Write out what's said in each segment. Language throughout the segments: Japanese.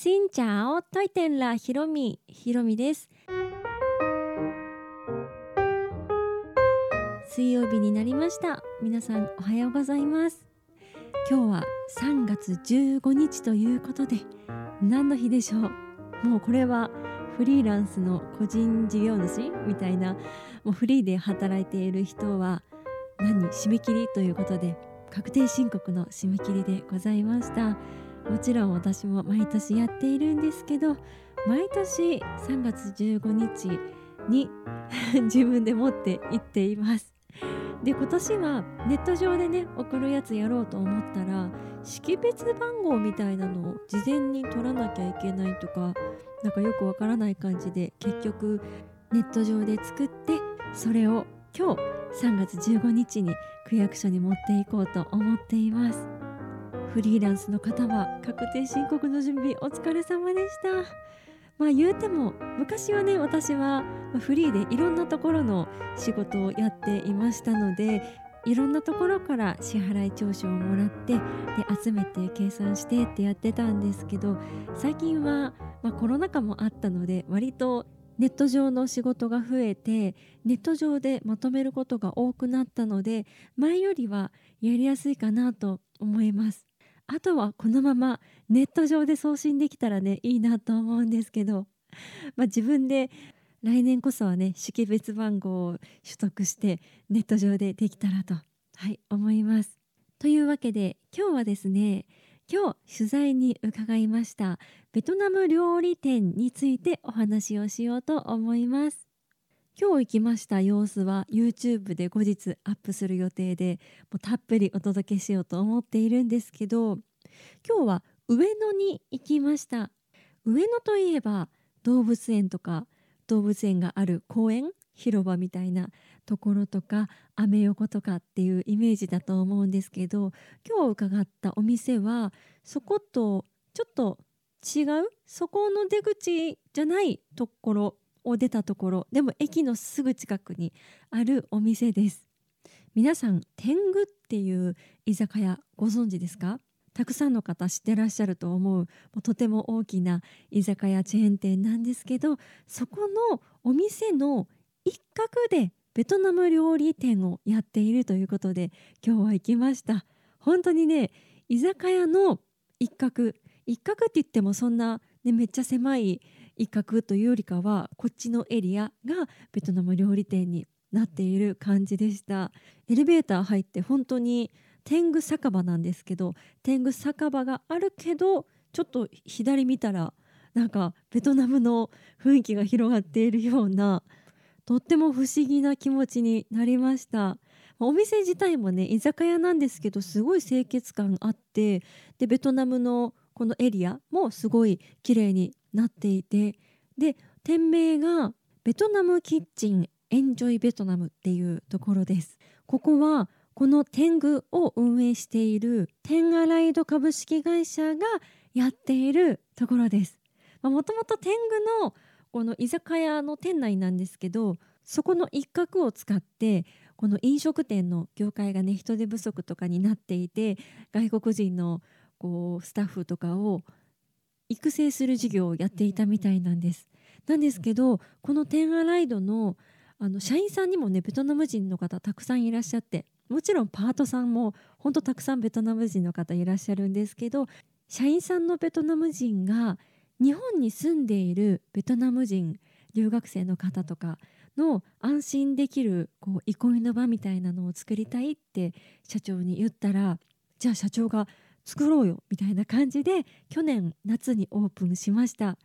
しんちゃおといてんらひろみ。ひろみです。水曜日になりました。皆さんおはようございます。今日は3月15日ということで何の日でしょう。もうこれはフリーランスの個人事業主みたいなもうフリーで働いている人は何締め切りということで確定申告の締め切りでございました。もちろん私も毎年やっているんですけど毎年3月15日に 自分で持って行っています。で今年はネット上でね送るやつやろうと思ったら識別番号みたいなのを事前に取らなきゃいけないとかなんかよくわからない感じで結局ネット上で作ってそれを今日3月15日に区役所に持っていこうと思っています。フリーランスの方は確定申告の準備お疲れ様でした。まあ言うても昔はね私はフリーでいろんなところの仕事をやっていましたのでいろんなところから支払い調書をもらってで集めて計算してってやってたんですけど最近は、まあ、コロナ禍もあったので割とネット上の仕事が増えてネット上でまとめることが多くなったので前よりはやりやすいかなと思います。あとはこのままネット上で送信できたらねいいなと思うんですけど、まあ、自分で来年こそはね識別番号を取得してネット上でできたらと、はい、思います。というわけで今日はですね今日取材に伺いましたベトナム料理店についてお話をしようと思います今日行きました様子は YouTube で後日アップする予定でもうたっぷりお届けしようと思っているんですけど今日は上野に行きました。上野といえば動物園とか動物園がある公園広場みたいなところとかアメ横とかっていうイメージだと思うんですけど今日伺ったお店はそことちょっと違うそこの出口じゃないところを出たところでも駅のすぐ近くにあるお店です。皆さん天狗っていう居酒屋ご存知ですか？たくさんの方知ってらっしゃると思うもうとても大きな居酒屋チェーン店なんですけどそこのお店の一角でベトナム料理店をやっているということで今日は行きました。本当にね居酒屋の一角一角って言ってもそんな、ね、めっちゃ狭い一角というよりかはこっちのエリアがベトナム料理店になっている感じでした。エレベーター入って本当に天狗酒場なんですけど天狗酒場があるけどちょっと左見たらなんかベトナムの雰囲気が広がっているようなとっても不思議な気持ちになりました。お店自体もね居酒屋なんですけどすごい清潔感あってでベトナムのこのエリアもすごい綺麗になっていてで店名がベトナムキッチンエンジョイベトナムっていうところです。ここはこの天狗を運営しているテンアライド株式会社がやっているところです。もともと天狗のこの居酒屋の店内なんですけどそこの一角を使ってこの飲食店の業界がね人手不足とかになっていて外国人のこうスタッフとかを育成する事業をやっていたみたいなんです。なんですけどこのテンアライドのあの社員さんにもねベトナム人の方たくさんいらっしゃってもちろんパートさんもほんとたくさんベトナム人の方いらっしゃるんですけど社員さんのベトナム人が日本に住んでいるベトナム人留学生の方とかの安心できるこう憩いの場みたいなのを作りたいって社長に言ったらじゃあ社長が作ろうよみたいな感じで去年夏にオープンしました。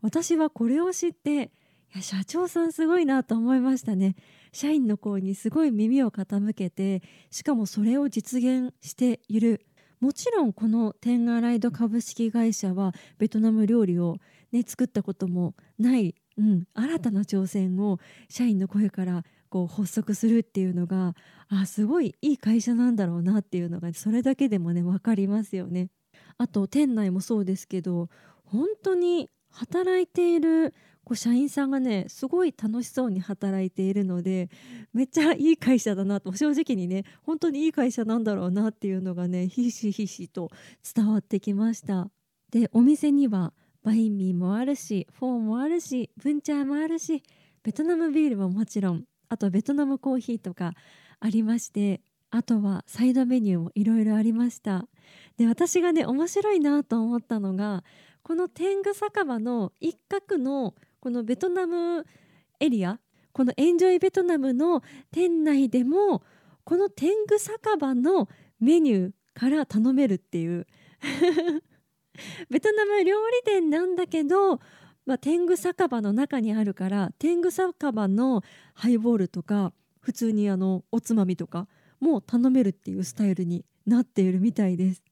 私はこれを知っていや社長さんすごいなと思いましたね。社員の声にすごい耳を傾けてしかもそれを実現している。もちろんこのテンアライド株式会社はベトナム料理を、ね、作ったこともない、うん、新たな挑戦を社員の声からこう発足するっていうのがあすごいいい会社なんだろうなっていうのがそれだけでもね分かりますよね。あと店内もそうですけど本当に働いているこう社員さんがねすごい楽しそうに働いているのでめっちゃいい会社だなと正直にね本当にいい会社なんだろうなっていうのがねひしひしと伝わってきましたでお店にはバインミーもあるしフォーもあるしブンチャーもあるしベトナムビールももちろんあとベトナムコーヒーとかありましてあとはサイドメニューもいろいろありました。で私がね面白いなと思ったのがこの天狗酒場の一角のこのベトナムエリアこのエンジョイベトナムの店内でもこの天狗酒場のメニューから頼めるっていう。ベトナム料理店なんだけど、まあ、天狗酒場の中にあるから天狗酒場のハイボールとか普通にあのおつまみとかも頼めるっていうスタイルになっているみたいです。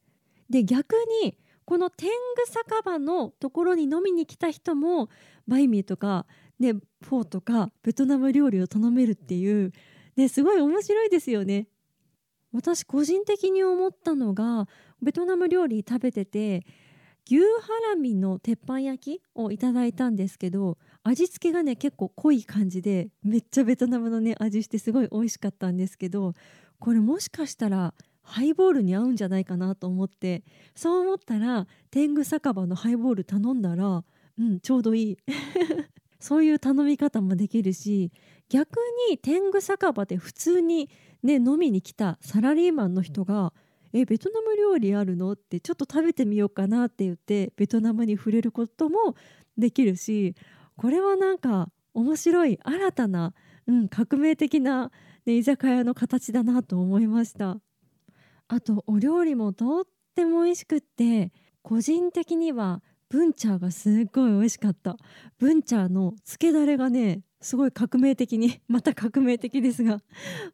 で逆にこの天狗酒場のところに飲みに来た人もバイミーとか、ね、フォーとかベトナム料理を頼めるっていう、ね、すごい面白いですよね。私個人的に思ったのがベトナム料理食べてて牛ハラミの鉄板焼きをいただいたんですけど味付けがね結構濃い感じでめっちゃベトナムのね味してすごい美味しかったんですけどこれもしかしたらハイボールに合うんじゃないかなと思ってそう思ったら天狗酒場のハイボール頼んだらうんちょうどいい。そういう頼み方もできるし逆に天狗酒場で普通にね飲みに来たサラリーマンの人が「えベトナム料理あるの?」ってちょっと食べてみようかなって言ってベトナムに触れることもできるしこれはなんか面白い新たな、うん、革命的な、ね、居酒屋の形だなと思いました。あとお料理もとっても美味しくって個人的にはブンチャーがすっごい美味しかったブンチャーのつけだれがねすごい革命的に また革命的ですが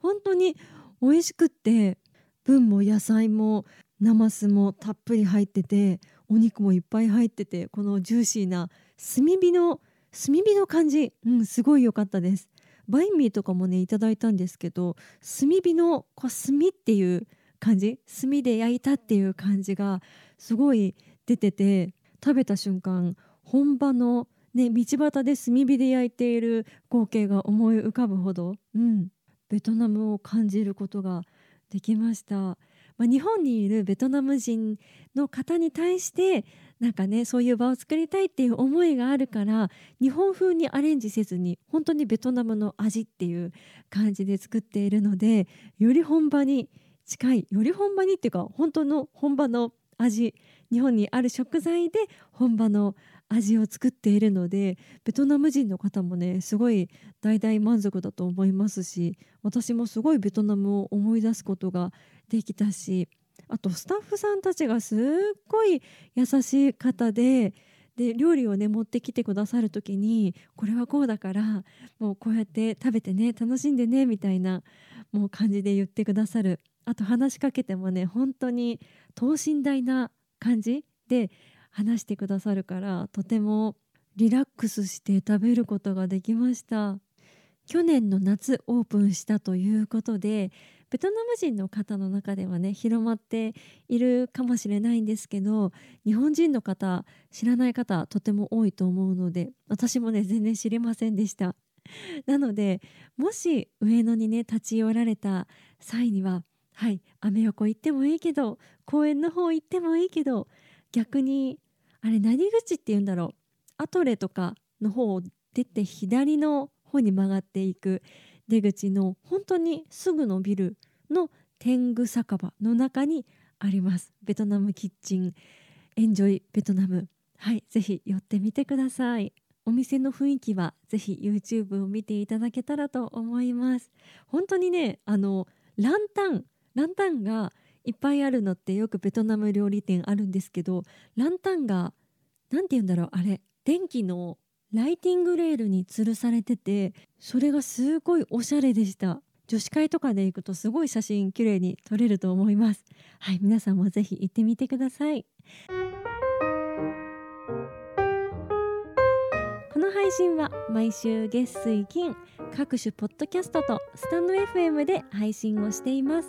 本当に美味しくってブンも野菜もナマスもたっぷり入っててお肉もいっぱい入っててこのジューシーな炭火の炭火の感じ、うん、すごい良かったです。バインミーとかもねいただいたんですけど炭火のこう炭っていう感じ。炭で焼いたっていう感じがすごい出てて食べた瞬間本場の、ね、道端で炭火で焼いている光景が思い浮かぶほど、うん、ベトナムを感じることができました。まあ、日本にいるベトナム人の方に対してなんかねそういう場を作りたいっていう思いがあるから日本風にアレンジせずに本当にベトナムの味っていう感じで作っているのでより本場に近いより本場にっていうか本当の本場の味日本にある食材で本場の味を作っているのでベトナム人の方もねすごい大々満足だと思いますし私もすごいベトナムを思い出すことができたしあとスタッフさんたちがすっごい優しい方でで料理をね持ってきてくださる時にこれはこうだからもうこうやって食べてね楽しんでねみたいなもう感じで言ってくださる。あと話しかけてもね本当に等身大な感じで話してくださるからとてもリラックスして食べることができました。去年の夏オープンしたということでベトナム人の方の中ではね広まっているかもしれないんですけど日本人の方知らない方とても多いと思うので私もね全然知りませんでした。なのでもし上野にね立ち寄られた際にははいアメ横行ってもいいけど公園の方行ってもいいけど逆にあれ何口って言うんだろう。アトレとかの方を出て左の方に曲がっていく出口の本当にすぐのビルの天狗酒場の中にあります。ベトナムキッチン。エンジョイベトナムはいぜひ寄ってみてください。お店の雰囲気はぜひ YouTube を見ていただけたらと思います。本当にねあのランタン。ランタンがいっぱいあるのってよくベトナム料理店あるんですけどランタンが何て言うんだろうあれ電気のライティングレールに吊るされててそれがすごいおしゃれでした。女子会とかで行くとすごい写真綺麗に撮れると思います。はい皆さんもぜひ行ってみてください。この配信は毎週月水金各種ポッドキャストとスタンド FM で配信をしています。